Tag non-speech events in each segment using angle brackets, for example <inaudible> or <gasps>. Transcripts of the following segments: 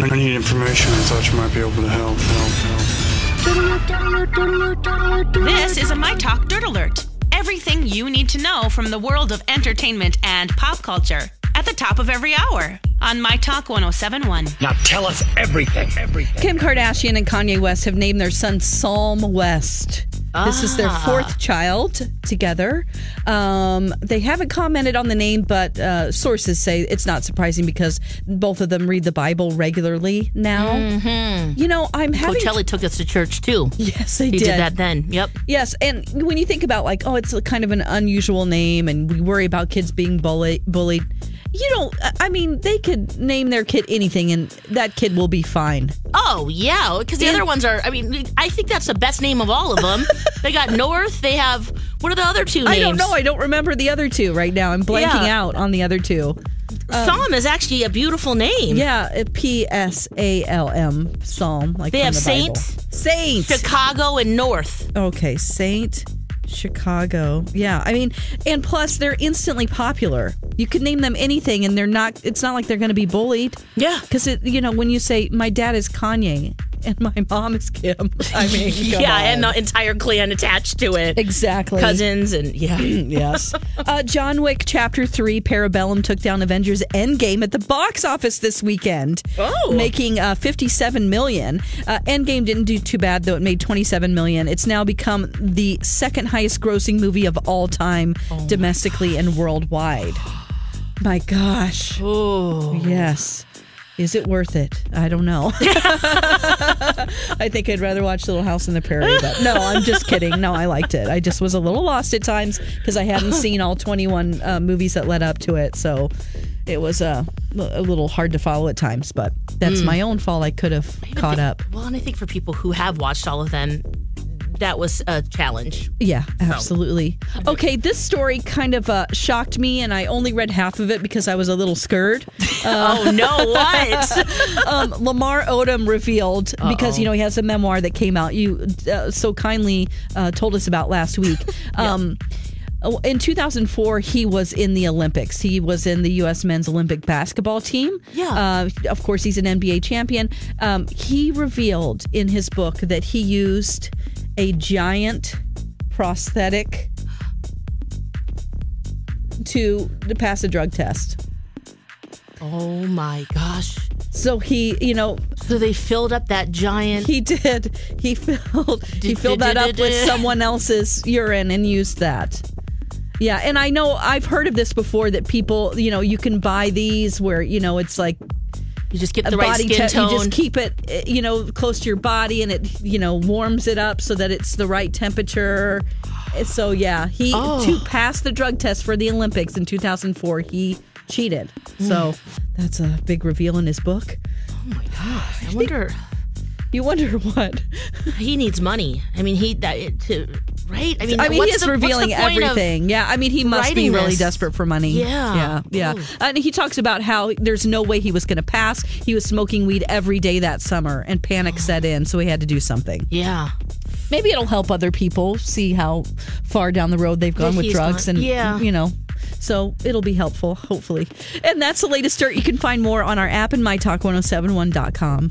I need information. I thought you might be able to help. help, help. This is a My Talk Dirt Alert. Everything you need to know from the world of entertainment and pop culture at the top of every hour on My Talk 1071. Now tell us everything, everything. Kim Kardashian and Kanye West have named their son Psalm West. This is their fourth child together. Um, they haven't commented on the name, but uh, sources say it's not surprising because both of them read the Bible regularly now. You know, I'm having. Coachella took us to church too. yes, they He did. did that then. Yep. Yes, and when you think about like, oh, it's a kind of an unusual name, and we worry about kids being bullied. Bullied. You know, I mean, they could name their kid anything, and that kid will be fine. Oh yeah, because the And- other ones are. I mean, I think that's the best name of all of them. <laughs> they got North. They have what are the other two names? I don't know. I don't remember the other two right now. I'm blanking Yeah. out on the other two. Um, Psalm is actually a beautiful name. Yeah, uh, P S A L M Psalm. Like They have the Saint, Bible. Saint. Chicago and North. Okay, Saint Chicago. Yeah, I mean, and plus they're instantly popular. You could name them anything, and they're not. It's not like they're going to be bullied. Yeah. because. You know, when you say my dad is Kanye and my mom is Kim. <laughs> I mean, <laughs> yeah, on. and the entire clan attached to it. exactly Cousins and yeah. <clears throat> yes. Uh, John Wick Chapter 3 Parabellum took down Avengers Endgame at the box office this weekend, Oh. making uh, 57 million. Uh, Endgame didn't do too bad, though. It made 27 million. It's now become the second highest grossing movie of all time, domestically and worldwide. My gosh. Oh. Yes. Is it worth it? I don't know. <laughs> I think I'd rather watch Little House on the Prairie. But no, I'm just kidding. No, I liked it. I just was a little lost at times because I hadn't <laughs> seen all 21 uh, movies that led up to it. So it was uh, a little hard to follow at times. But that's my own fault. I could have caught up. Well, and I think for people who have watched all of them, that was a challenge. Yeah, absolutely. Okay, this story kind of uh, shocked me, and I only read half of it because I was a little scared. <laughs> oh no! What? <laughs> um, Lamar Odom revealed because you know he has a memoir that came out. You uh, so kindly uh, told us about last week. <laughs> Um, oh, In 2004, he was in the Olympics. He was in the U.S. men's Olympic basketball team. Yeah. Uh, of course, he's an NBA champion. Um, he revealed in his book that he used a giant prosthetic to, to pass a drug test. oh my gosh! So he, you know, So they filled up that giant. He did. He filled <laughs> he filled that up with <laughs> someone else's urine and used that. Yeah, and I know I've heard of this before that people, you know, you can buy these where, you know, it's like You just get the right skin te- tone. You just keep it, eh, you know, close to your body and it, you know, warms it up so that it's the right temperature. Eh, So yeah, he Oh. to pass the drug test for the Olympics in 2004, he cheated. So that's a big reveal in his book. Oh my gosh! I wonder. You wonder <laughs> what? He needs money. I mean, he that to right. I mean, I mean, what's he what's the revealing everything. yeah, I mean, he must be really this? desperate for money. Yeah. yeah, yeah. Ooh. And he talks about how there's no way he was going to pass. He was smoking weed every day that summer, and panic oh. set in, so he had to do something. yeah. Maybe it'll help other people see how far down the road they've gone That with drugs, and Yeah. you know. So it'll be helpful, hopefully. And that's the latest dirt. You can find more on our app and mytalk1071.com.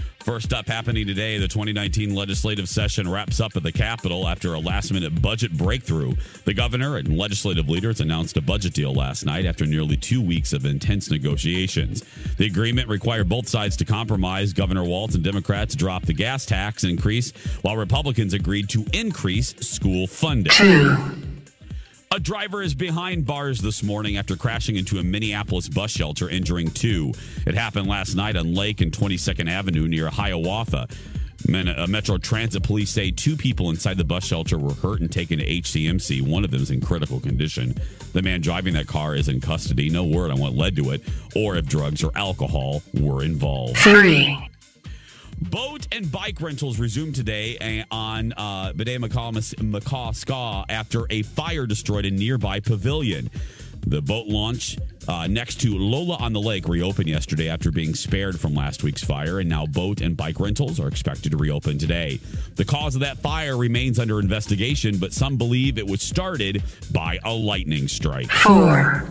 First up, happening today, the 2019 legislative session wraps up at the Capitol after a last minute budget breakthrough. The governor and legislative leaders announced a budget deal last night after nearly two weeks of intense negotiations. The agreement required both sides to compromise. Governor Walz and Democrats dropped the gas tax increase, while Republicans agreed to increase school funding. A driver is behind bars this morning after crashing into a Minneapolis bus shelter, injuring two. It happened last night on Lake and 22nd Avenue near Hiawatha. Uh, Metro Transit police say two people inside the bus shelter were hurt and taken to HCMC. One of them is in critical condition. The man driving that car is in custody. No word on what led to it or if drugs or alcohol were involved. Three. Boat and bike rentals resumed today eh, on uh, Bde Maka Ska after a fire destroyed a nearby pavilion. The boat launch uh, next to Lola on the Lake reopened yesterday after being spared from last week's fire, and now boat and bike rentals are expected to reopen today. The cause of that fire remains under investigation, but some believe it was started by a lightning strike. Four.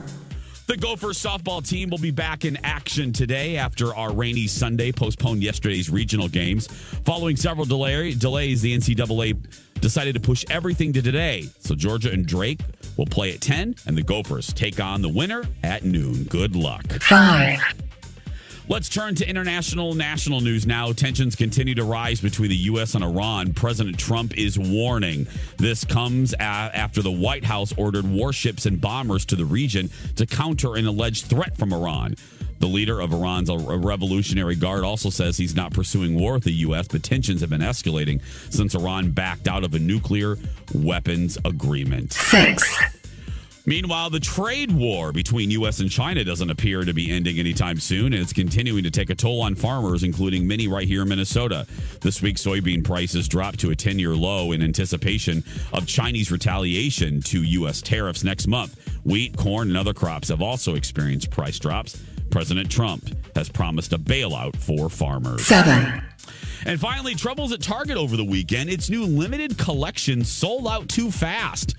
The Gophers softball team will be back in action today after our rainy Sunday postponed yesterday's regional games. Following several delay, delays, the NCAA decided to push everything to today. So Georgia and Drake will play at 10, and the Gophers take on the winner at noon. Good luck. Five. Let's turn to international national news now. Tensions continue to rise between the U.S. and Iran. President Trump is warning. This comes after the White House ordered warships and bombers to the region to counter an alleged threat from Iran. The leader of Iran's Revolutionary Guard also says he's not pursuing war with the U.S., but tensions have been escalating since Iran backed out of a nuclear weapons agreement. Six. Meanwhile, the trade war between U.S. and China doesn't appear to be ending anytime soon, and it's continuing to take a toll on farmers, including many right here in Minnesota. This week, soybean prices dropped to a 10 year low in anticipation of Chinese retaliation to U.S. tariffs next month. Wheat, corn, and other crops have also experienced price drops. President Trump has promised a bailout for farmers. Seven. And finally, troubles at Target over the weekend. Its new limited collection sold out too fast.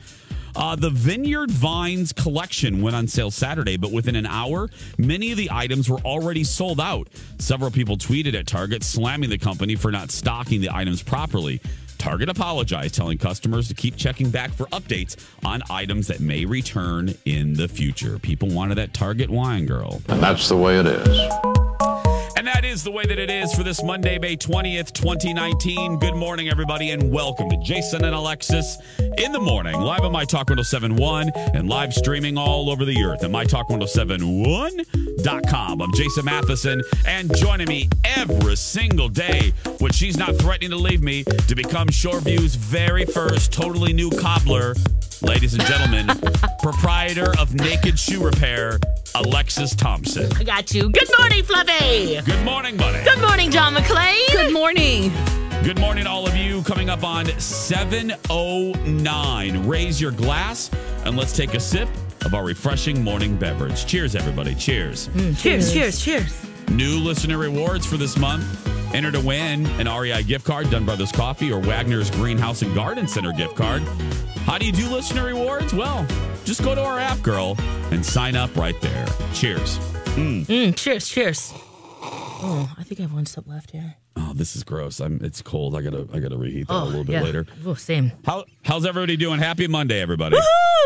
Uh, the Vineyard Vines collection went on sale Saturday, but within an hour, many of the items were already sold out. Several people tweeted at Target, slamming the company for not stocking the items properly. Target apologized, telling customers to keep checking back for updates on items that may return in the future. People wanted that Target wine girl. And that's the way it is. And that is the way that it is for this Monday, May 20th, 2019. Good morning, everybody, and welcome to Jason and Alexis in the morning, live on My Talk 1071 and live streaming all over the earth at MyTalk1071.com. I'm Jason Matheson, and joining me every single day when she's not threatening to leave me to become Shoreview's very first totally new cobbler. Ladies and gentlemen, proprietor of Naked Shoe Repair, Alexis Thompson. I got you. Good morning, Fluffy. Good morning, buddy. Good morning, John McClain. Good morning. Good morning, all of you. Coming up on 709. Raise your glass and let's take a sip of our refreshing morning beverage. Cheers, everybody. Cheers. Mm, cheers, cheers, cheers. New listener rewards for this month. Enter to win an REI gift card, Dunn Brothers Coffee, or Wagner's Greenhouse and Garden Center gift card. How do you do listener rewards? Well, just go to our app, girl, and sign up right there. Cheers. Mm, cheers, cheers. Oh, I think I have one sip left here. Oh, this is gross. I'm. It's cold. I gotta. I gotta reheat that Oh, a little bit yeah. later. Oh, same. How How's everybody doing? Happy Monday, everybody.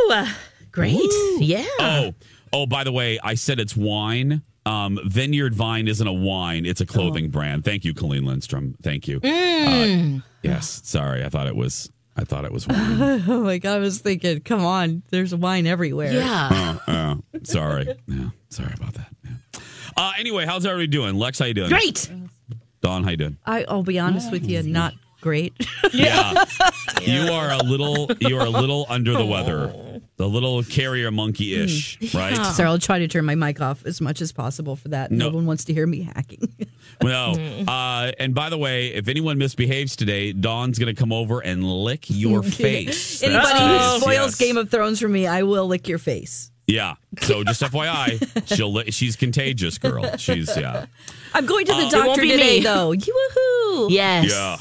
Woo! Great. Yeah. Oh, oh. By the way, I said it's wine. Um, Vineyard Vine isn't a wine; it's a clothing brand. Thank you, Colleen Lindstrom. Thank you. Mm. Uh, yes. Sorry, I thought it was. I thought it was wine. <laughs> Oh my god, I was thinking, come on, there's wine everywhere. Yeah. oh, oh, sorry. Yeah, sorry about that. Yeah. Uh, anyway, how's everybody doing? Lex, how you doing? Great. Dawn, how you doing? I, I'll be honest with you, not great. <laughs> Yeah. You are a little. You are a little under the weather. the little carrier monkey ish, right? <laughs> Sarah, I'll try to turn my mic off as much as possible for that. No, No. one wants to hear me hacking. <laughs> Well, uh, and by the way, if anyone misbehaves today, Dawn's going to come over and lick your face. Anybody who today's- spoils yes. Game of Thrones for me, I will lick your face. Yeah. So just FYI, she'll li- she's contagious, girl. She's yeah. I'm going to the Uh, It doctor won't be today, me. though. Woohoo! Yes. Yeah.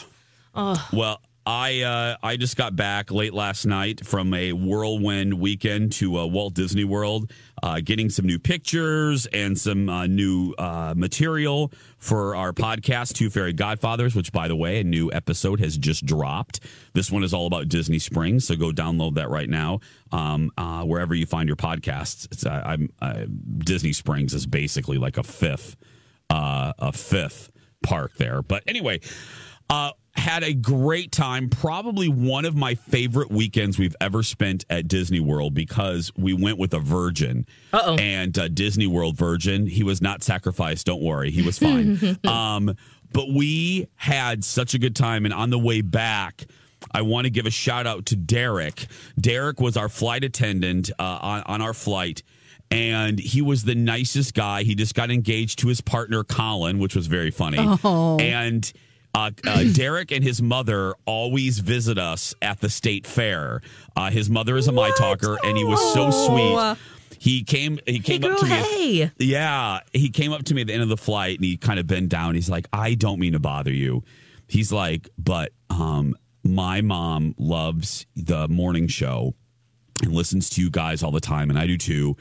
Oh. Well, I uh, I just got back late last night from a whirlwind weekend to uh, Walt Disney World, uh, getting some new pictures and some uh, new uh, material for our podcast, Two Fairy Godfathers. Which, by the way, a new episode has just dropped. This one is all about Disney Springs, so go download that right now um, uh, wherever you find your podcasts. I'm Disney Springs is basically like a fifth a fifth park there. But anyway, uh, had a great time. Probably one of my favorite weekends we've ever spent at Disney World because we went with a virgin. Uh-oh. And uh, Disney World virgin. He was not sacrificed. Don't worry. He was <laughs> fine. um, but we had such a good time. And on the way back, I want to give a shout out to Derek. Derek was our flight attendant uh, on, on our flight. And he was the nicest guy. He just got engaged to his partner, Colin, which was very funny. Oh. And uh, uh, <clears throat> Derek and his mother always visit us at the state fair. Uh, his mother is a my talker, and he was so Oh. sweet. He came. He came Hey, up girl, to me. hey. Yeah, he came up to me at the end of the flight, and he kind of bent down. He's like, "I don't mean to bother you." He's like, "But um, my mom loves the morning show and listens to you guys all the time, and I do too.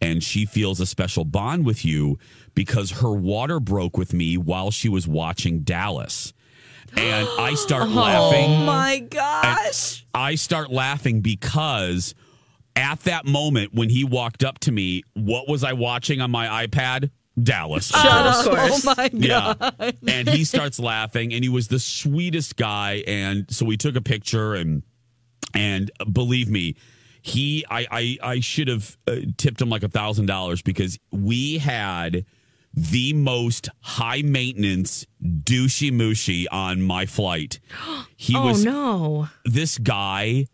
And she feels a special bond with you because her water broke with me while she was watching Dallas. And I start laughing. Oh my gosh. I start laughing because at that moment when he walked up to me, what was I watching on my iPad? Dallas. of course. Oh my Yeah. god. And he starts laughing and he was the sweetest guy. And so we took a picture and and believe me, he I I, I should have uh, tipped him like a thousand dollars because we had the most high maintenance douchey mushy on my flight. <gasps> He oh was no. this guy.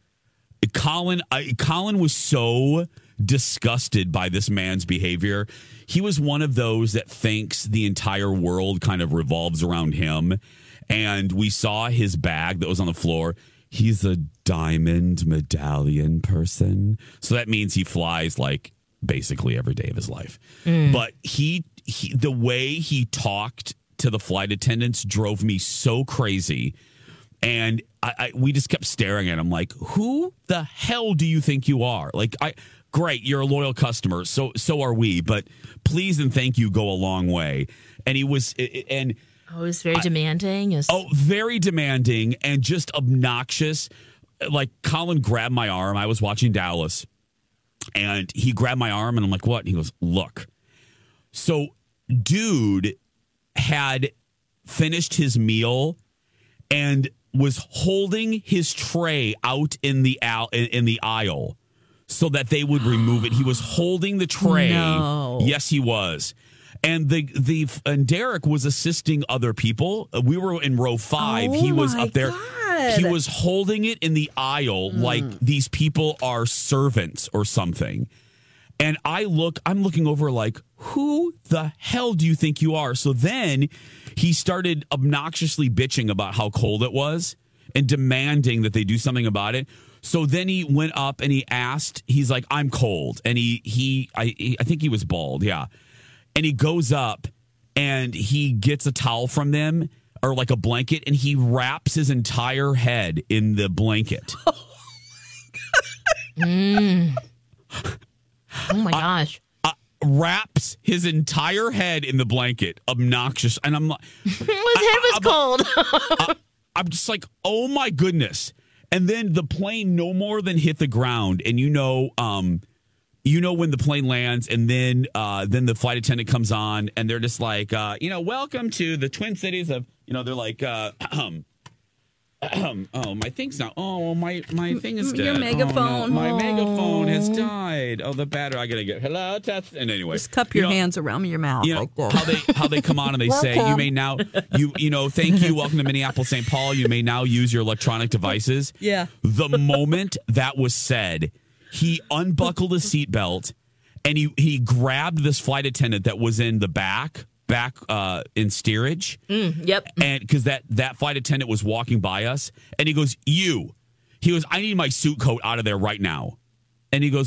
Colin I, colin was so disgusted by this man's behavior. He was one of those that thinks the entire world kind of revolves around him. And we saw his bag that was on the floor. He's a diamond medallion person. So that means he flies like basically every day of his life. Mm. But he, he the way he talked to the flight attendants drove me so crazy. And I, I we just kept staring at him like who the hell do you think you are? Like i great you're a loyal customer so so are we but please and thank you go a long way. And he was and Oh, he's very demanding. Is oh very demanding and just obnoxious. Like colin grabbed my arm. I was watching dallas and he grabbed my arm and i'm like what? And he goes look so dude had finished his meal and was holding his tray out in the al- in, the aisle so that they would remove it. He was holding the tray. No. Yes, he was. And the the and Derek was assisting other people. We were in row five. Oh he was up there. God. He was holding it in the aisle like mm. these people are servants or something. And I look, I'm looking over like, who the hell do you think you are? So then he started obnoxiously bitching about how cold it was and demanding that they do something about it. So then he went up and he asked, he's like, I'm cold. And he, he, I, he- I think he was bald. Yeah. And he goes up and he gets a towel from them or like a blanket and he wraps his entire head in the blanket. <laughs> oh mm. <laughs> my gosh. uh, wraps his entire head in the blanket, obnoxious. And I'm like, <laughs> His head was cold. <laughs> I'm just like, oh my goodness. And then the plane no more than hit the ground, and you know, um, you know when the plane lands, and then uh, then the flight attendant comes on, and they're just like, uh, you know, welcome to the Twin Cities of, you know, they're like, uh, <clears throat> <clears throat> oh, my thing's not. Oh, my my thing is dead. Your Oh, no, megaphone. my Oh. megaphone has died. Oh, the battery. I gotta get hello test. And anyway, Just cup you your know, hands around your mouth you know like that. how they how they come on and they say you may now you you know thank you welcome to Minneapolis St. Paul you may now use your electronic devices. Yeah. The moment that was said, he unbuckled his seatbelt and he he grabbed this flight attendant that was in the back back uh, in steerage. Mm, yep. And because that that flight attendant was walking by us, and he goes, "You," he goes, "I need my suit coat out of there right now," and he goes.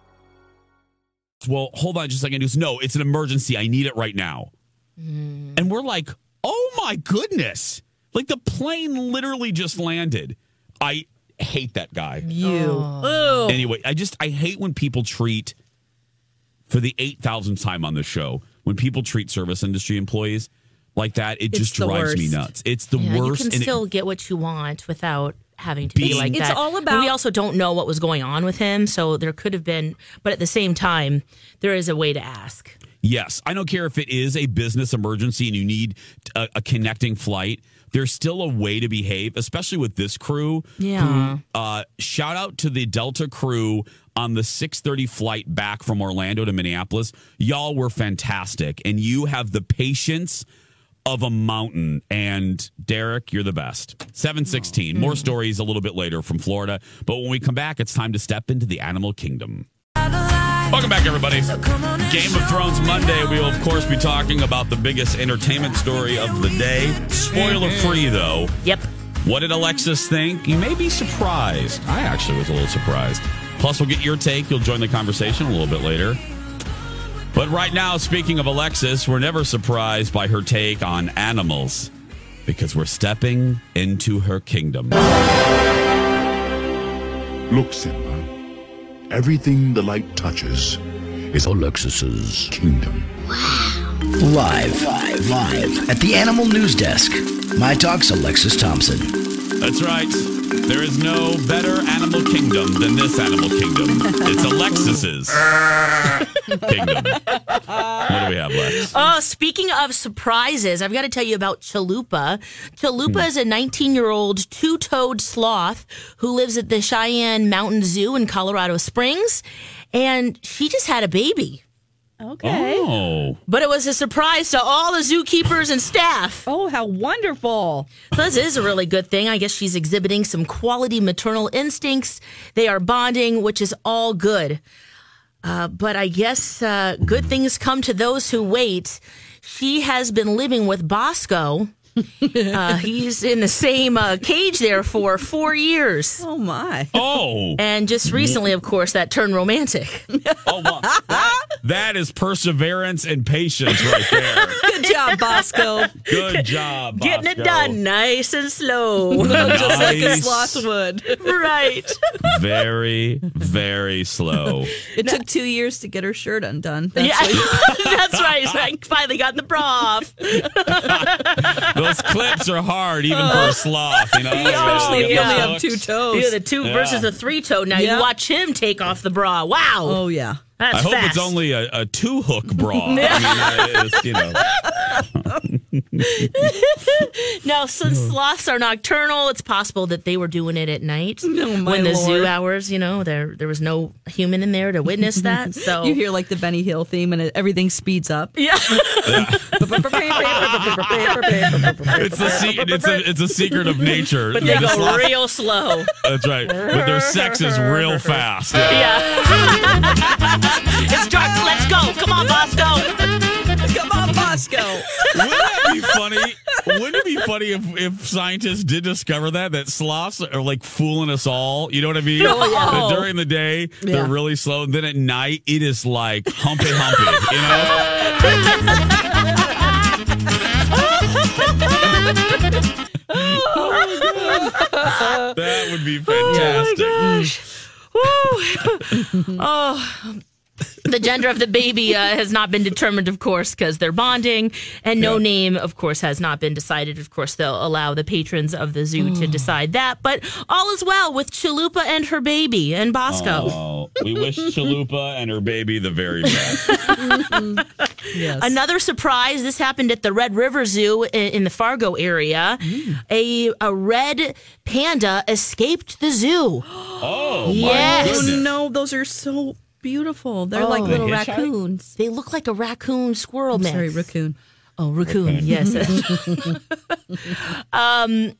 Well, hold on just a second. He goes, no, it's an emergency. I need it right now. Hmm. And we're like, oh my goodness. Like the plane literally just landed. I hate that guy. You. Oh. Anyway, I just, I hate when people treat, for the 8,000th time on the show, when people treat service industry employees like that, it It's just the drives me nuts. It's the Yeah, worst. You can and it- still get what you want without having to be Being- like It's that. all But we also don't know what was going on with him, so there could have been. But at the same time, there is a way to ask. Yes, I don't care if it is a business emergency and you need a, a connecting flight. There's still a way to behave, especially with this crew. Yeah. Who, uh, shout out to the Delta crew on the 6:30 flight back from Orlando to Minneapolis. Y'all were fantastic, and you have the patience of a mountain. And Derek, you're the best. 716. More stories a little bit later from Florida. But when we come back, it's time to step into the animal kingdom. Welcome back, everybody. Game of Thrones Monday. We will, of course, be talking about the biggest entertainment story of the day. Spoiler free, though. Yep. What did Alexis think? You may be surprised. I actually was a little surprised. Plus, we'll get your take. You'll join the conversation a little bit later. But right now, speaking of Alexis, we're never surprised by her take on animals because we're stepping into her kingdom. Look, Simba. Everything the light touches is Alexis's kingdom. Live, live, live at the Animal News Desk. My Talk's Alexis Thompson. That's right. There is no better animal kingdom than this animal kingdom. It's <laughs> Alexis's <laughs> kingdom. What do we have, Lex? Oh, uh, speaking of surprises, I've got to tell you about Chalupa. Chalupa hmm. is a 19 year old two toed sloth who lives at the Cheyenne Mountain Zoo in Colorado Springs. And she just had a baby. Okay. Oh. But it was a surprise to all the zookeepers and staff. <laughs> Oh, how wonderful. So this is a really good thing. I guess she's exhibiting some quality maternal instincts. They are bonding, which is all good. Uh, but I guess uh, good things come to those who wait. She has been living with Bosco. <laughs> uh, he's in the same uh, cage there for four years. Oh, my. Oh. And just recently, of course, that turned romantic. Oh, well, that, that is perseverance and patience right there. Good job, Bosco. Good job. Getting it done nice and slow. <laughs> Just like a sloth would. right. Very, very slow. It took two years to get her shirt undone. That's yeah, what- <laughs> that's right. So I finally got the bra off. Those clips are hard, even for a uh-huh. sloth. You know, <laughs> Especially if you only have two hooks. toes. Yeah, the two Yeah. versus the three toe. Now Yeah. you watch him take off the bra. Wow. Oh, yeah. That's I hope fast. it's only a, a two hook <laughs> bra. I mean, uh, it's, you know. <laughs> Now, since sloths are nocturnal, it's possible that they were doing it at night Oh, when the zoo hours. You know, there there was no human in there to witness <laughs> that. So You hear like the Benny Hill theme and it, everything speeds up. yeah, It's a, se- it's, a, it's a secret of nature. but they The go sloth- real slow. That's right. But their sex is real fast. Yeah. <laughs> it's dark. Let's go. Come on, Bosco. Come on, Bosco. Wouldn't that be funny? Wouldn't it be funny if, if scientists did discover that that sloths are like fooling us all? You know what I mean? Oh, yeah. That during the day Yeah. they're really slow, and then at night it is like humpy humpy. You know? <laughs> that would be oh, fantastic. <laughs> Oh oh. The gender of the baby uh, has not been determined, of course, because they're bonding, and no name, of course, has not been decided. Of course, they'll allow the patrons of the zoo to mm. decide that. But all is well with Chalupa and her baby and Bosco. Oh, we wish Chalupa and her baby the very best. Mm-hmm. <laughs> yes. Another surprise. This happened at the Red River Zoo in, in the Fargo area. Mm. A a red panda escaped the zoo. <gasps> Oh, my Yes. Oh no, those are so beautiful. They're Oh. like little The raccoons. They look like a raccoon squirrel mix. Sorry, raccoon. Oh, raccoon. Yes. <laughs> um,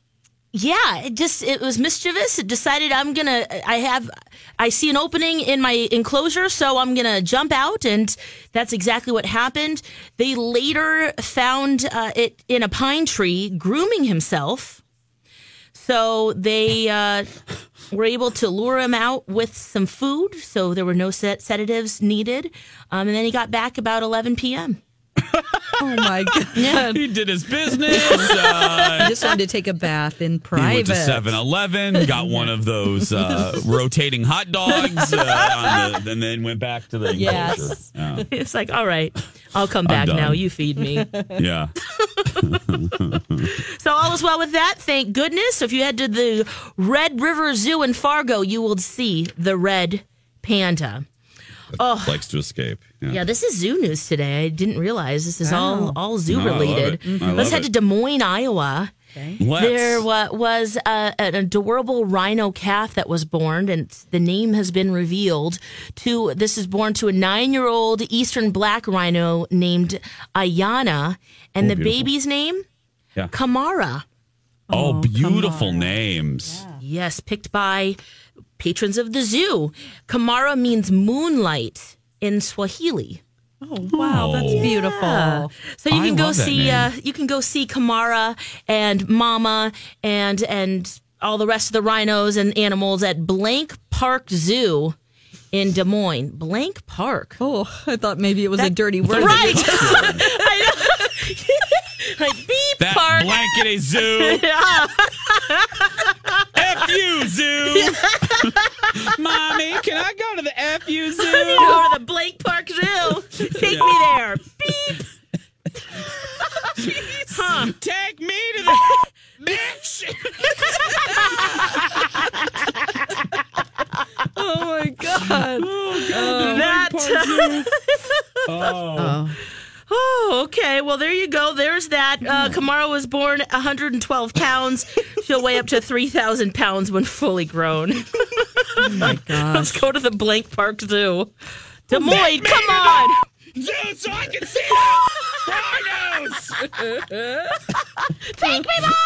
yeah. It just it was mischievous. It decided I'm gonna. I have. I see an opening in my enclosure, so I'm gonna jump out, and that's exactly what happened. They later found uh, it in a pine tree, grooming himself. So they uh, were able to lure him out with some food. So there were no set sedatives needed. Um, and then he got back about 11 p.m. <laughs> Oh my god. he did his business. I Uh, just wanted to take a bath in private. he went to 7 Eleven, got one of those uh, <laughs> rotating hot dogs, uh, on the, and then went back to the enclosure. Yes. Yeah. <laughs> It's like, all right, I'll come back now. You feed me. yeah. <laughs> so all is well with that. Thank goodness. So if you head to the Red River Zoo in Fargo, you will see the red panda. Oh, Likes to escape. Yeah. Yeah, this is zoo news today. I didn't realize this is all all zoo No, I love related. it. I Let's head it. to Des Moines, Iowa. Let's. There wa- was a, an adorable rhino calf that was born, and the name has been revealed. To this is born to a nine-year-old eastern black rhino named Ayana, and Oh, the beautiful. baby's name Yeah. Kamara. Oh, oh beautiful names. Yes, picked by patrons of the zoo. Kamara means moonlight in Swahili. Oh wow, that's Oh. beautiful. So you I can go see uh, you can go see Kamara and Mama and and all the rest of the rhinos and animals at Blank Park Zoo in Des Moines. Blank Park. Oh, I thought maybe it was a dirty word. Right. <laughs> <laughs> I know. <laughs> like beep park. That park. blankety zoo. Yeah. F you, zoo. <laughs> Mommy, can I go to the F you You zoo? go to the Blank Park Zoo. Take me there. Beep. huh. Take me to the <laughs> bitch. oh my god. Oh, that. Oh. Oh, okay. Well, there you go. There's that. Uh, Kamara was born 112 pounds. She'll weigh up to 3,000 pounds when fully grown. Oh <laughs> my gosh. Let's go to the Blank Park Zoo. Des Moines, come on. Zoo so I can see rhinos. <laughs> Take me, Mom.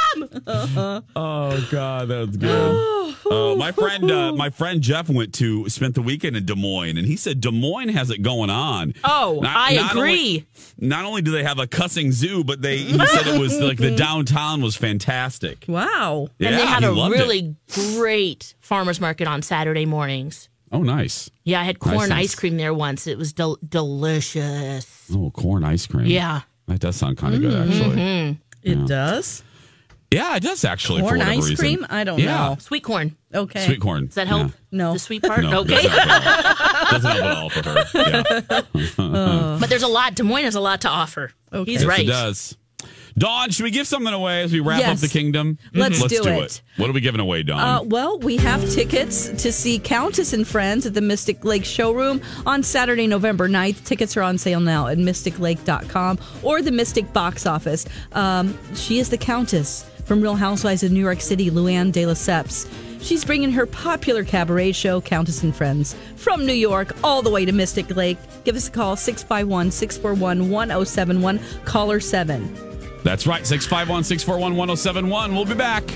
<laughs> Oh God, that was good. <sighs> Uh, my friend, uh, my friend Jeff went to spent the weekend in Des Moines, and he said Des Moines has it going on. Oh, I agree. Only, not only do they have a cussing zoo, but they he said it was like the <laughs> downtown was fantastic. Wow. Yeah, and they had a loved it. really great farmer's market on Saturday mornings. Oh, nice. Yeah, I had corn nice. ice cream there once. It was del- delicious. Oh, corn ice cream. Yeah. that does sound kind of good actually. Mhm. It Yeah. does. Yeah, it does actually. Corn for whatever ice reason. cream? I don't Yeah. know. Sweet corn. Okay. Sweet corn. Does that help? Yeah. No. The sweet part? No, okay. doesn't help at all. <laughs> Doesn't help at all for her. Yeah. <laughs> but there's a lot. Des Moines has a lot to offer. He's Yes, right. It does. Dawn, should we give something away as we wrap Yes. up the kingdom? Let's Let's do do, it. it. What are we giving away, Dawn? Uh, well, we have tickets to see Countess and Friends at the Mystic Lake Showroom on Saturday, November 9th. Tickets are on sale now at mysticlake.com or the Mystic Box Office. Um, she is the Countess from Real Housewives of New York City, Luann de Lesseps. She's bringing her popular cabaret show, Countess and Friends, from New York all the way to Mystic Lake. Give us a call, 651 641 1071, caller 7. That's right, 651 641 1071. We'll be back.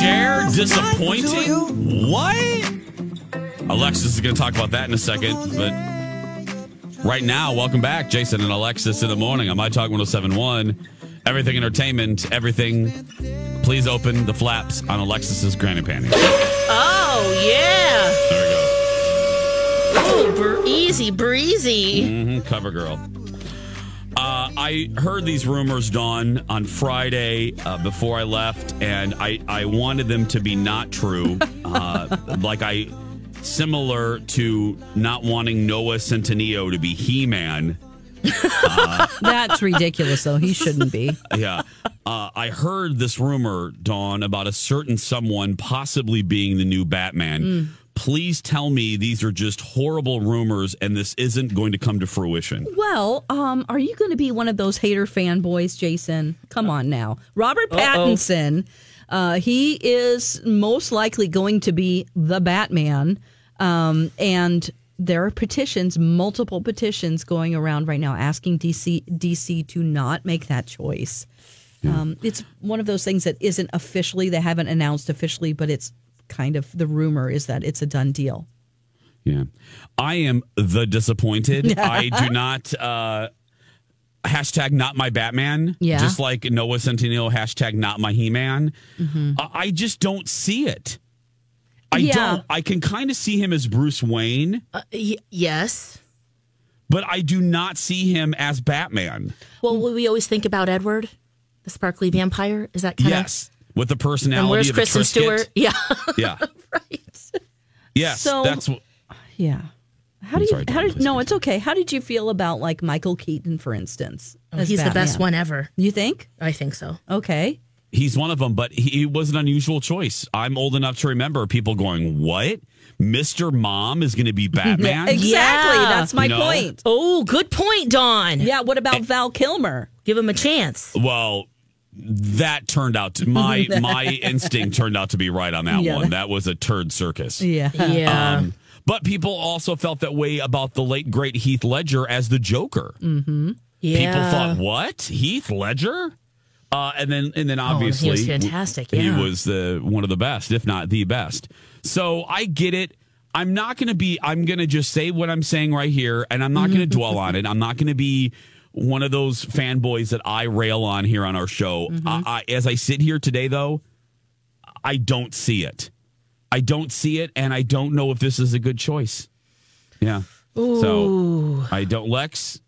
Share disappointing? What? Alexis is going to talk about that in a second. But right now, welcome back, Jason and Alexis in the morning on My Talk 1071. Everything entertainment, everything. Please open the flaps on Alexis's granny panties. Oh yeah. There we go. Oh, br- easy breezy. hmm cover girl. Uh, I heard these rumors, Dawn, on Friday uh, before I left, and I, I wanted them to be not true. <laughs> Uh, like I, similar to not wanting Noah Centineo to be He Man. <laughs> That's ridiculous, though. He shouldn't be. <laughs> Yeah. Uh, I heard this rumor, Dawn, about a certain someone possibly being the new Batman. Mm. Please tell me these are just horrible rumors and this isn't going to come to fruition. Well, um, are you going to be one of those hater fanboys, Jason? Come on now. Robert Pattinson, uh, he is most likely going to be the Batman. Um, and there are petitions, multiple petitions going around right now asking DC, DC to not make that choice. Um, it's one of those things that isn't officially, they haven't announced officially, but it's kind of the rumor is that it's a done deal. Yeah. I am the disappointed. <laughs> I do not uh hashtag not my Batman. Yeah. Just like Noah Centineo hashtag not my He Man. Mhm. I I just don't see it. I Yeah. don't. I can kind of see him as Bruce Wayne, Uh, y- yes. but I do not see him as Batman. Well, we always think about Edward, the sparkly vampire? Is that kind of. Yes. With the of? personality And where's of Kristen a Triscuit. Stewart? <laughs> Yeah. Yeah. <laughs> right. Yes. So- that's what Yeah. How I'm do you? sorry, how Dawn, did, no, it's okay. How did you feel about like Michael Keaton, for instance? Oh, as he's the best one ever. You think? I think so. Okay. He's one of them, but he, he was an unusual choice. I'm old enough to remember people going, "What? Mr. Mom is going to be <laughs> Batman?" exactly. Yeah. That's my You know? point. Oh, good point, Dawn. Yeah. What about Val Kilmer? Give him a chance. Well, that turned out to my <laughs> my instinct turned out to be right on that Yeah, one. that- That was a turd circus. Yeah. Yeah. Um, but people also felt that way about the late great Heath Ledger as the Joker. Mm-hmm. yeah. People thought, "What? Heath Ledger?" Uh, and then and then Oh, he obviously was fantastic, He was the one of the best, if not the best. So I get it. I'm not going to be. I'm going to just say what I'm saying right here, and I'm not going to dwell on it. I'm not going to be one of those fanboys that I rail on here on our show. Mm-hmm. I, I, as I sit here today, though, I don't see it. I don't see it, and I don't know if this is a good choice. Yeah. So I don't. Lex,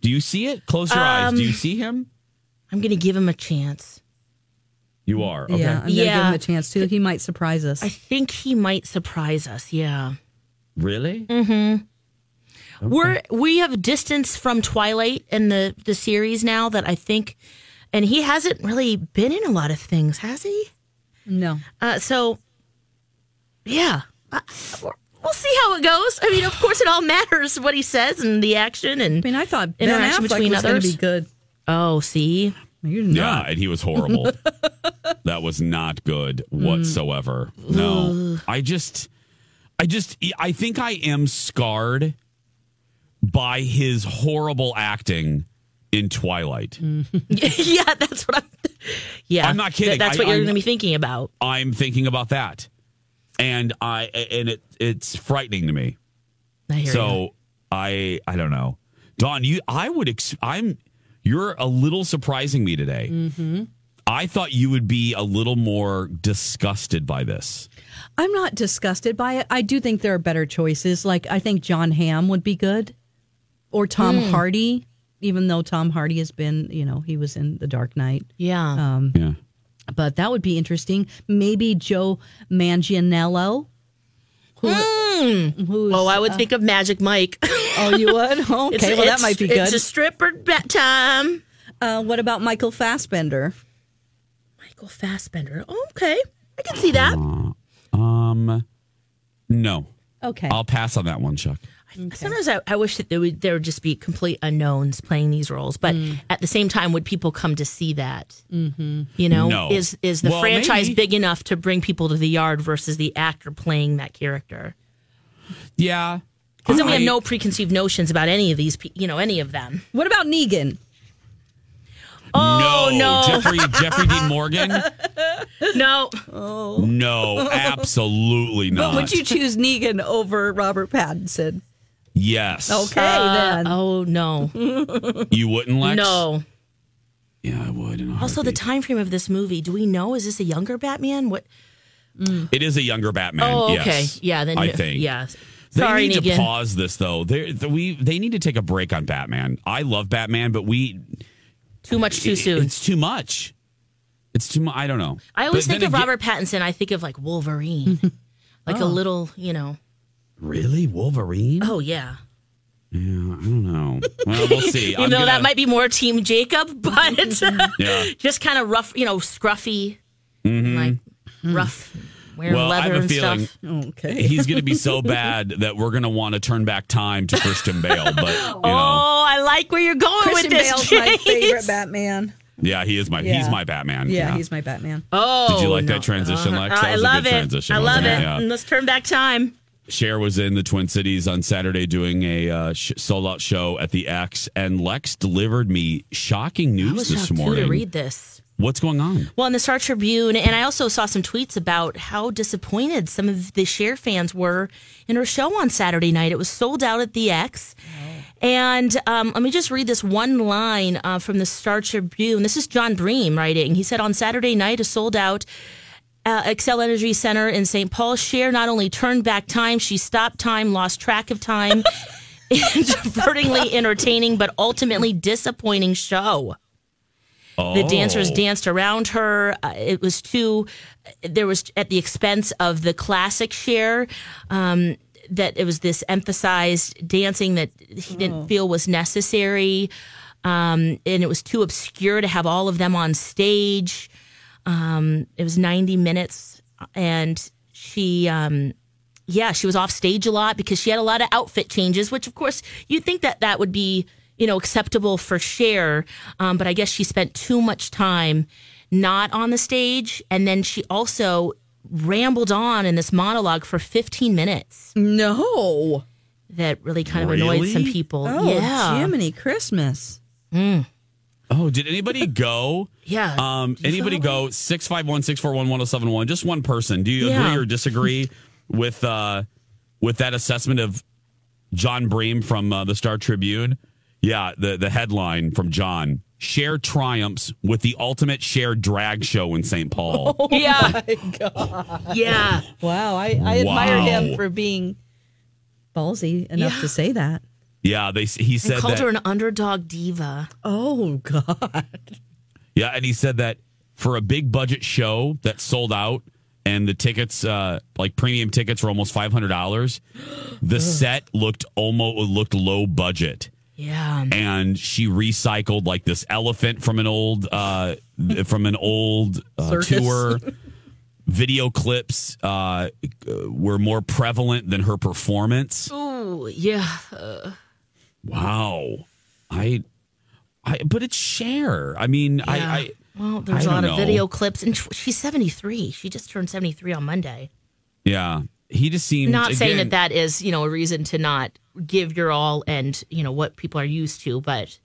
do you see it? Close your eyes. Um, Do you see him? I'm going to give him a chance. You are. Okay. Yeah. I'm gonna give him a chance too. He might surprise us. I think he might surprise us. Yeah. Really? Mm-hmm. We're we have distance from Twilight in the the series now that I think, and he hasn't really been in a lot of things, has he? no. Uh, so, yeah, uh, we're- we'll see how it goes. I mean, of course, it all <laughs> matters what he says and the action and I mean, I thought Ben interaction Affleck between was going to others. be good. Oh, see, Yeah, and he was horrible. <laughs> that was not good whatsoever. No. I just I just I think I am scarred by his horrible acting in Twilight. <laughs> yeah, that's what I'm. Yeah, I'm not kidding. That- that's I- what you're going to be thinking about. I'm thinking about that. And I and it it's frightening to me. I hear you. So I I don't know. Dawn, you I would ex- I'm you're a little surprising me today. Mm-hmm. I thought you would be a little more disgusted by this. I'm not disgusted by it. I do think there are better choices. Like I think Jon Hamm would be good, or Tom Hmm. Hardy. Even though Tom Hardy has been, you know, he was in The Dark Knight. Yeah. Um, Yeah. but that would be interesting. Maybe Joe Manganiello. Mm. Oh, I would uh, think of Magic Mike. Oh, you would? <laughs> Okay, It's- well, that might be good. It's good. a stripper bat time. Uh, what about Michael Fassbender? Michael Fassbender. Oh, okay, I can see that. Um no. Okay. I'll pass on that one, Chuck. Sometimes I, I wish that there would there would just be complete unknowns playing these roles, but Mm. at the same time, would people come to see that? Mm-hmm. You know, No. is is the Well, franchise maybe. big enough to bring people to the yard versus the actor playing that character? Yeah. Because then we have no preconceived notions about any of these, pe- you know, any of them. What about Negan? Oh no, Jeffrey Jeffrey Dean Morgan? <laughs> no. No, absolutely not. But would you choose Negan over Robert Pattinson? Yes. Okay, Uh, then. oh no, <laughs> You wouldn't, Lex? no. Yeah, I would. in a Also, the time frame of this movie. Do we know? Is this a younger Batman? What? It is a younger Batman. Oh, okay. Yes, Yeah, then I think. Yeah. They Sorry, need Negan. to pause this though. They we they need to take a break on Batman. I love Batman, but we Too much too it- soon. It's too much. It's too much. I don't know. I always But think of again- Robert Pattinson. I think of like Wolverine, <laughs> like a Oh. little, you know. Really, Wolverine? Oh yeah. Yeah, I don't know. <laughs> Well, we'll see. Even I'm though that gonna- might be more Team Jacob, <laughs> but Yeah. just kind of rough, you know, scruffy, Mhm. like rough, wearing Well, I leather have a and feeling stuff. Okay. he's going to be so <laughs> bad that we're going to want to turn back time to Christian Bale. But you know, Oh, I like where you're going Christian with this. Bale's my favorite Batman. yeah, he is my Yeah. he's my Batman. Yeah, he's my Batman. Oh, Did you like no. that transition, Lex? Uh, That I was a love good it. transition, I love it. it? Yeah. And let's turn back time. Cher was in the Twin Cities on Saturday doing a uh, sh- sold out show at the X, and Lex delivered me shocking I news was this morning. to read this. What's going on? Well, in the Star Tribune, and I also saw some tweets about how disappointed some of the Cher fans were in her show on Saturday night. It was sold out at the X. And um, let me just read this one line uh, from the Star Tribune. This is John Bream writing. He said, On Saturday night, a sold out uh, Xcel Energy Center in St. Paul, Cher not only turned back time, she stopped time, lost track of time. <laughs> divertingly <laughs> entertaining, but ultimately disappointing show. The dancers Oh. danced around her. Uh, it was too. There was at the expense of the classic Cher. Um, that it was this emphasized dancing that he didn't feel was necessary, um, and it was too obscure to have all of them on stage. Um, it was ninety minutes, and she. Um, yeah, she was off stage a lot because she had a lot of outfit changes, which of course you'd think that that would be, you know, acceptable for Cher. Um, but I guess she spent too much time not on the stage. And then she also rambled on in this monologue for 15 minutes. No. That really kind of annoyed some people. Oh, yeah. Jiminy Christmas. Oh, did anybody <laughs> go? Yeah. Um, anybody go 651 641 1071? Just one person. Do you Yeah. agree or disagree with uh, with that assessment of John Bream from uh, the Star Tribune? Yeah, the, the headline from John Cher triumphs with the ultimate Cher drag show in St. Paul. <laughs> yeah. <laughs> God. Yeah. Wow. I, I admire Wow. him for being ballsy enough Yeah. to say that. Yeah, they he And said called that. her an underdog diva. Oh, God. Yeah, and he said that for a big budget show that sold out and the tickets uh like premium tickets were almost $500, <gasps> the set looked almost looked low budget. Yeah. And she recycled like this elephant from an old uh from an old uh, tour. <laughs> Video clips uh were more prevalent than her performance. Oh, yeah. Wow. I I but it's Cher. I mean, I, Yeah. I well, there's I a lot of know. video clips, and she's 73. She just turned 73 on Monday. Yeah. He just seemed not saying that that is, you know, a reason to not give your all and, you know, what people are used to, but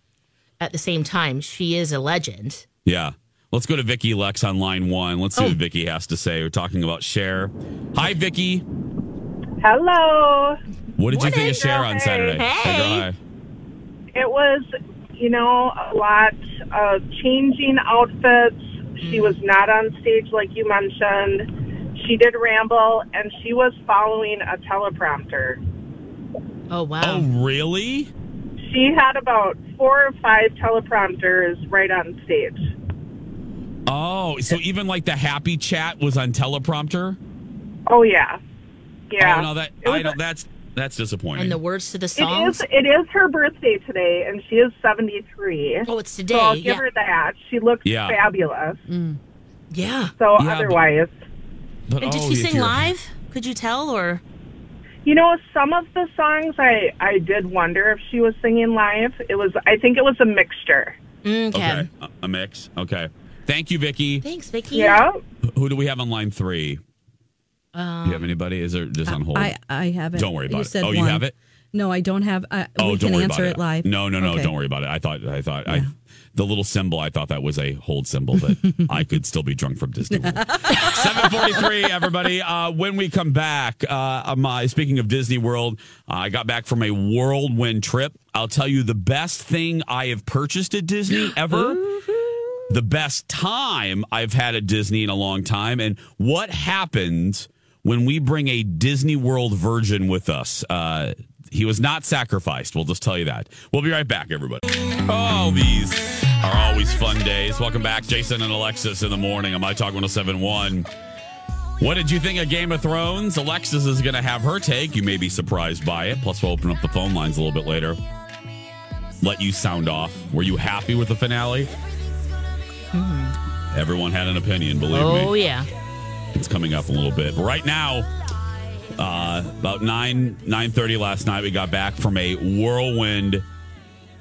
at the same time, she is a legend. Yeah. Let's go to Vicky Lex on line one. Let's see Oh. what Vicky has to say. We're talking about Cher. Hi, Vicky. Hello. What did you think of Cher on Hey. Saturday? Hey. girl, hi. It was, you know, a lot of changing outfits. She mm-hmm. was not on stage like you mentioned. She did ramble and she was following a teleprompter. Oh, wow. Oh, really? She had about four or five teleprompters right on stage. Oh, so even like the happy chat was on teleprompter? Oh, yeah. Yeah. Oh, no, that It was I don't. That's that's disappointing. And the words to the It songs. is, it is her birthday today, and she is 73. Oh, it's today. So I'll give yeah. her that. She looks Yeah. fabulous. Mm. yeah. So Yeah, otherwise, But, And did oh, she sing live? Could you tell or? you know, some of the songs I I did wonder if she was singing live. It was I think it was a mixture. Mm, okay. Okay, a, a mix. Okay, thank you, Vicky. Thanks, Vicky. Yeah. Who do we have on line three? Um, Do you have anybody? Is there just on hold? I, I have it. Don't worry about you it. Said Oh, you one. have it? No, I don't have. Uh, Oh, we don't can worry answer about it live. No, no, no. Okay. Don't worry about it. I thought, I thought, I, the little symbol. I thought that was a hold symbol that <laughs> I could still be drunk from Disney. World. <laughs> Seven forty-three. Everybody. Uh, when we come back, uh, um, uh, speaking of Disney World, uh, I got back from a whirlwind trip. I'll tell you the best thing I have purchased at Disney <gasps> ever. the best time I've had at Disney in a long time, and what happens when we bring a Disney World virgin with us. Uh, he was not sacrificed. We'll just tell you that. We'll be right back, everybody. Oh, these are always fun days. Welcome back, Jason and Alexis in the morning on My Talk 1071. What did you think of Game of Thrones? Alexis is going to have her take. You may be surprised by it. Plus, we'll open up the phone lines a little bit later. Let you sound off. Were you happy with the finale? Everyone had an opinion, believe me. Oh, yeah. It's coming up a little bit. But right now, uh, about nine nine thirty last night, we got back from a whirlwind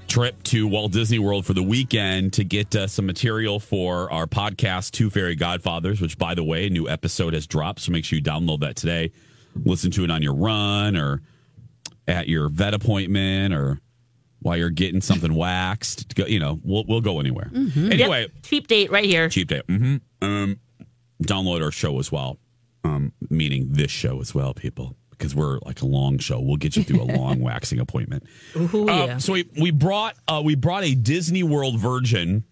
trip to Walt Disney World for the weekend to get uh, some material for our podcast, Two Fairy Godfathers. Which, by the way, a new episode has dropped, so make sure you download that today. Listen to it on your run or at your vet appointment or while you're getting something <laughs> waxed. You know, we'll we'll go anywhere. Mhm. Anyway, Yep. cheap date right here. cheap date. hmm Um, download our show as well. Um, meaning this show as well, people, because we're like a long show. We'll get you through a <laughs> long waxing appointment. Ooh, Uh, yeah. So we we brought uh, we brought a Disney World virgin.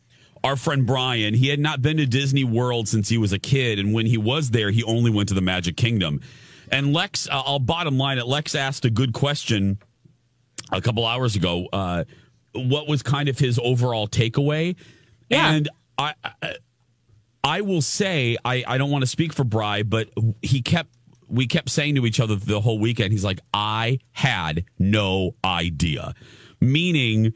Our friend Brian, he had not been to Disney World since he was a kid, and when he was there, he only went to the Magic Kingdom. And Lex, uh, I'll bottom line it. Lex asked a good question a couple hours ago. Uh, what was kind of his overall takeaway? Yeah. And I, I, I will say, I, I don't want to speak for Bry, but he kept, we kept saying to each other the whole weekend, he's like, I had no idea. Meaning,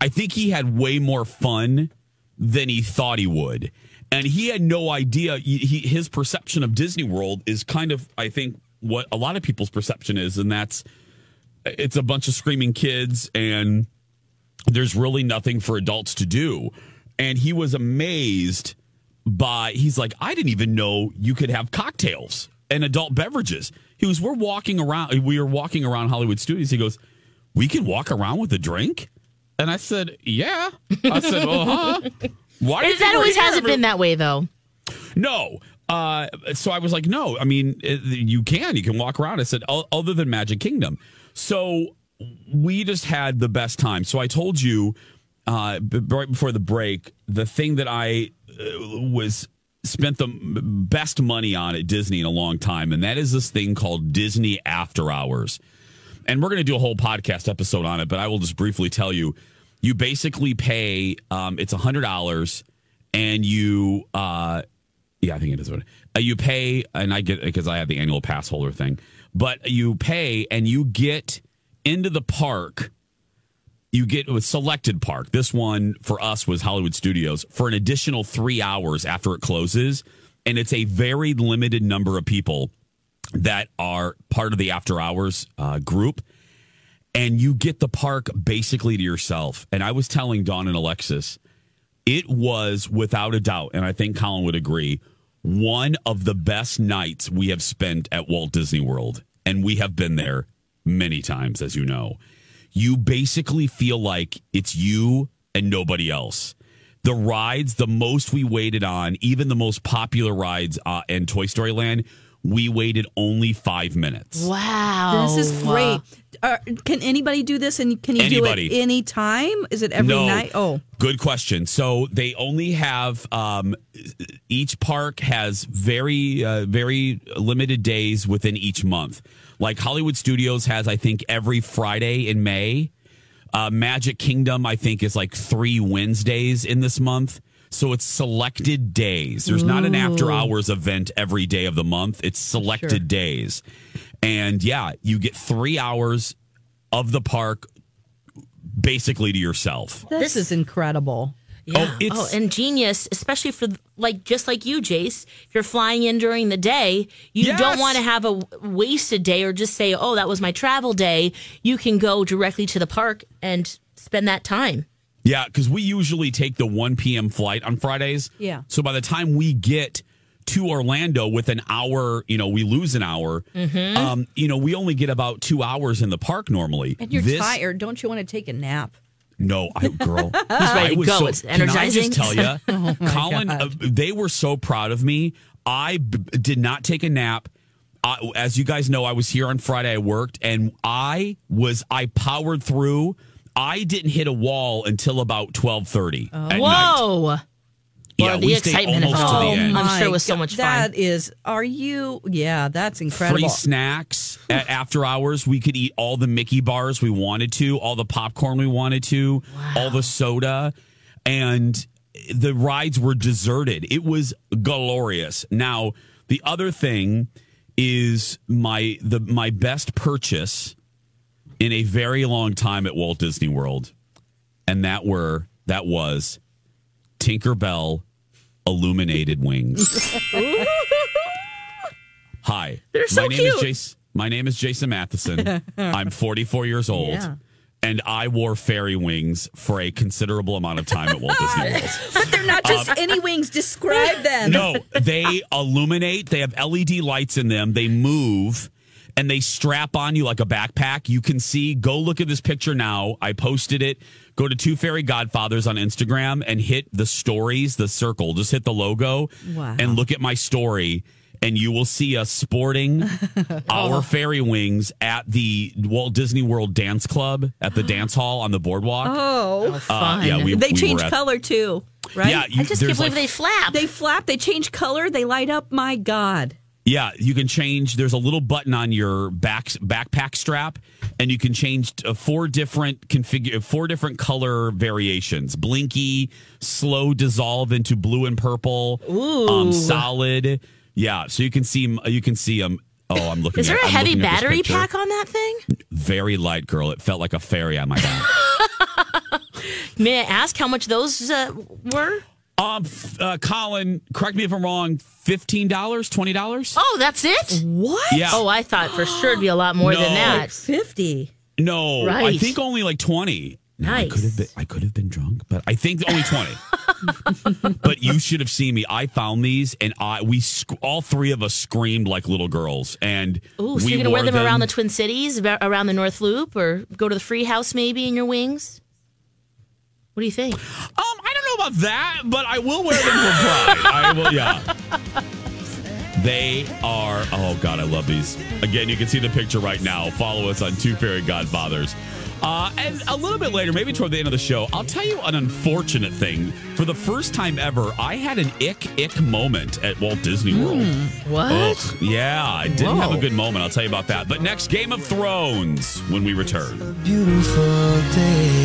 I think he had way more fun than he thought he would. And he had no idea. He, his perception of Disney World is kind of, I think, what a lot of people's perception is, and that's it's a bunch of screaming kids and there's really nothing for adults to do. And he was amazed by, he's like, I didn't even know you could have cocktails and adult beverages. He was, we're walking around, we were walking around Hollywood Studios. He goes, We can walk around with a drink? And I said, Yeah. I said, Uh huh. <laughs> Why Is that always hasn't been that way though? No. Uh, so I was like, no, I mean, you can, you can walk around. I said, other than Magic Kingdom. So we just had the best time. So I told you uh, b- right before the break, the thing that I was spent the best money on at Disney in a long time, and that is this thing called Disney After Hours. And we're going to do a whole podcast episode on it, but I will just briefly tell you, you basically pay, um, it's a hundred dollars and you, uh, yeah, I think it is what uh, you pay, and I get because I have the annual pass holder thing. But you pay and you get into the park. You get with selected park. This one for us was Hollywood Studios for an additional three hours after it closes, and it's a very limited number of people that are part of the after hours uh, group and you get the park basically to yourself. And I was telling Dawn and Alexis, it was without a doubt, and I think Colin would agree, one of the best nights we have spent at Walt Disney World. And we have been there many times, as you know. You basically feel like it's you and nobody else. The rides, the most we waited on, even the most popular rides uh, in Toy Story Land, we waited only five minutes. Wow. This is great. Uh, can anybody do this? And can you Anybody. do it any time? Is it every No. night? Oh, Good question. So they only have um, each park has very uh, very limited days within each month. Like Hollywood Studios has, I think, every Friday in May. Uh, Magic Kingdom, I think, is like three Wednesdays in this month. So it's selected days. There's not an after hours event every day of the month. It's selected Sure. days. And yeah, you get three hours of the park basically to yourself. this is incredible. Yeah. Oh, oh and genius, especially for like just like you, Jace. If you're flying in during the day, you Yes. don't want to have a wasted day or just say, "Oh, that was my travel day." You can go directly to the park and spend that time. Yeah, because we usually take the 1 p.m. flight on Fridays. Yeah. So by the time we get to Orlando with an hour, you know, we lose an hour. Mhm. Um, you know, we only get about two hours in the park normally. And you're This- tired. Don't you want to take a nap? No, I, girl. <laughs> He's ready to was go. so- It's Can I just tell you, <laughs> Oh, <laughs> Colin, uh, they were so proud of me. I b- did not take a nap. Uh, as you guys know, I was here on Friday. I worked, and I was I powered through. I didn't hit a wall until about twelve thirty. Oh. Whoa. Yeah, Well, the we stayed excitement of to the it. end. I'm sure it My was so God, much fun. That is, are you? Yeah, that's incredible. Free snacks at after hours. We could eat all the Mickey bars we wanted to, all the popcorn we wanted to, all the soda, and the rides were deserted. It was glorious. Now, the other thing is my the my best purchase in a very long time at Walt Disney World, and that were that was Tinkerbell illuminated wings. <laughs> Hi. So my name cute. is Jason. My name is Jason Matheson. I'm 44 years old. Yeah. And I wore fairy wings for a considerable amount of time at Walt Disney <laughs> World. but they're not just um, any wings. Describe them. No, they <laughs> illuminate. They have LED lights in them. They move and they strap on you like a backpack. You can see, go look at this picture now. I posted it. Go to Two Fairy Godfathers on Instagram and hit the stories, the circle. Just hit the logo Wow. and look at my story. And you will see us sporting <laughs> our fairy wings at the Walt Disney World Dance Club at the <gasps> dance hall on the boardwalk. Oh, Uh, yeah, we, they we change at- color too, right? Yeah, you- I just there's can't believe like they flap. They flap. They change color. They light up. My God. Yeah, you can change. There's a little button on your back backpack strap, and you can change uh, four different configure four different color variations: blinky, slow dissolve into blue and purple, Ooh. um, solid. Yeah, so you can see you can see them. Oh, I'm looking. Is there at, a I'm heavy looking at this battery pack on that thing? Very light, girl. It felt like a fairy on my back. <laughs> May I ask how much those uh, were? Um, f- uh, Colin, correct me if I'm wrong. Fifteen dollars, twenty dollars. Oh, that's it? What? Yeah. Oh, I thought for sure it'd be a lot more No. than that. Fifty. No, I think only like twenty. Now, I Nice. could have been. I could have been drunk, but I think only twenty. <laughs> but you should have seen me. I found these, and I we sc- all three of us screamed like little girls, and Ooh, so we you're gonna wear wore them, around the Twin Cities, around the North Loop, or go to the Free House maybe in your wings? What do you think? Um, I don't know about that, but I will wear them for pride. <laughs> I will. Yeah. They are. Oh God, I love these. Again, you can see the picture right now. Follow us on Two Fairy Godfathers. Uh, and a little bit later, maybe toward the end of the show, I'll tell you an unfortunate thing. For the first time ever, I had an ick ick moment at Walt Disney World. What? Ugh, yeah, I didn't have a good moment. I'll tell you about that. But next, Game of Thrones when we return. beautiful day.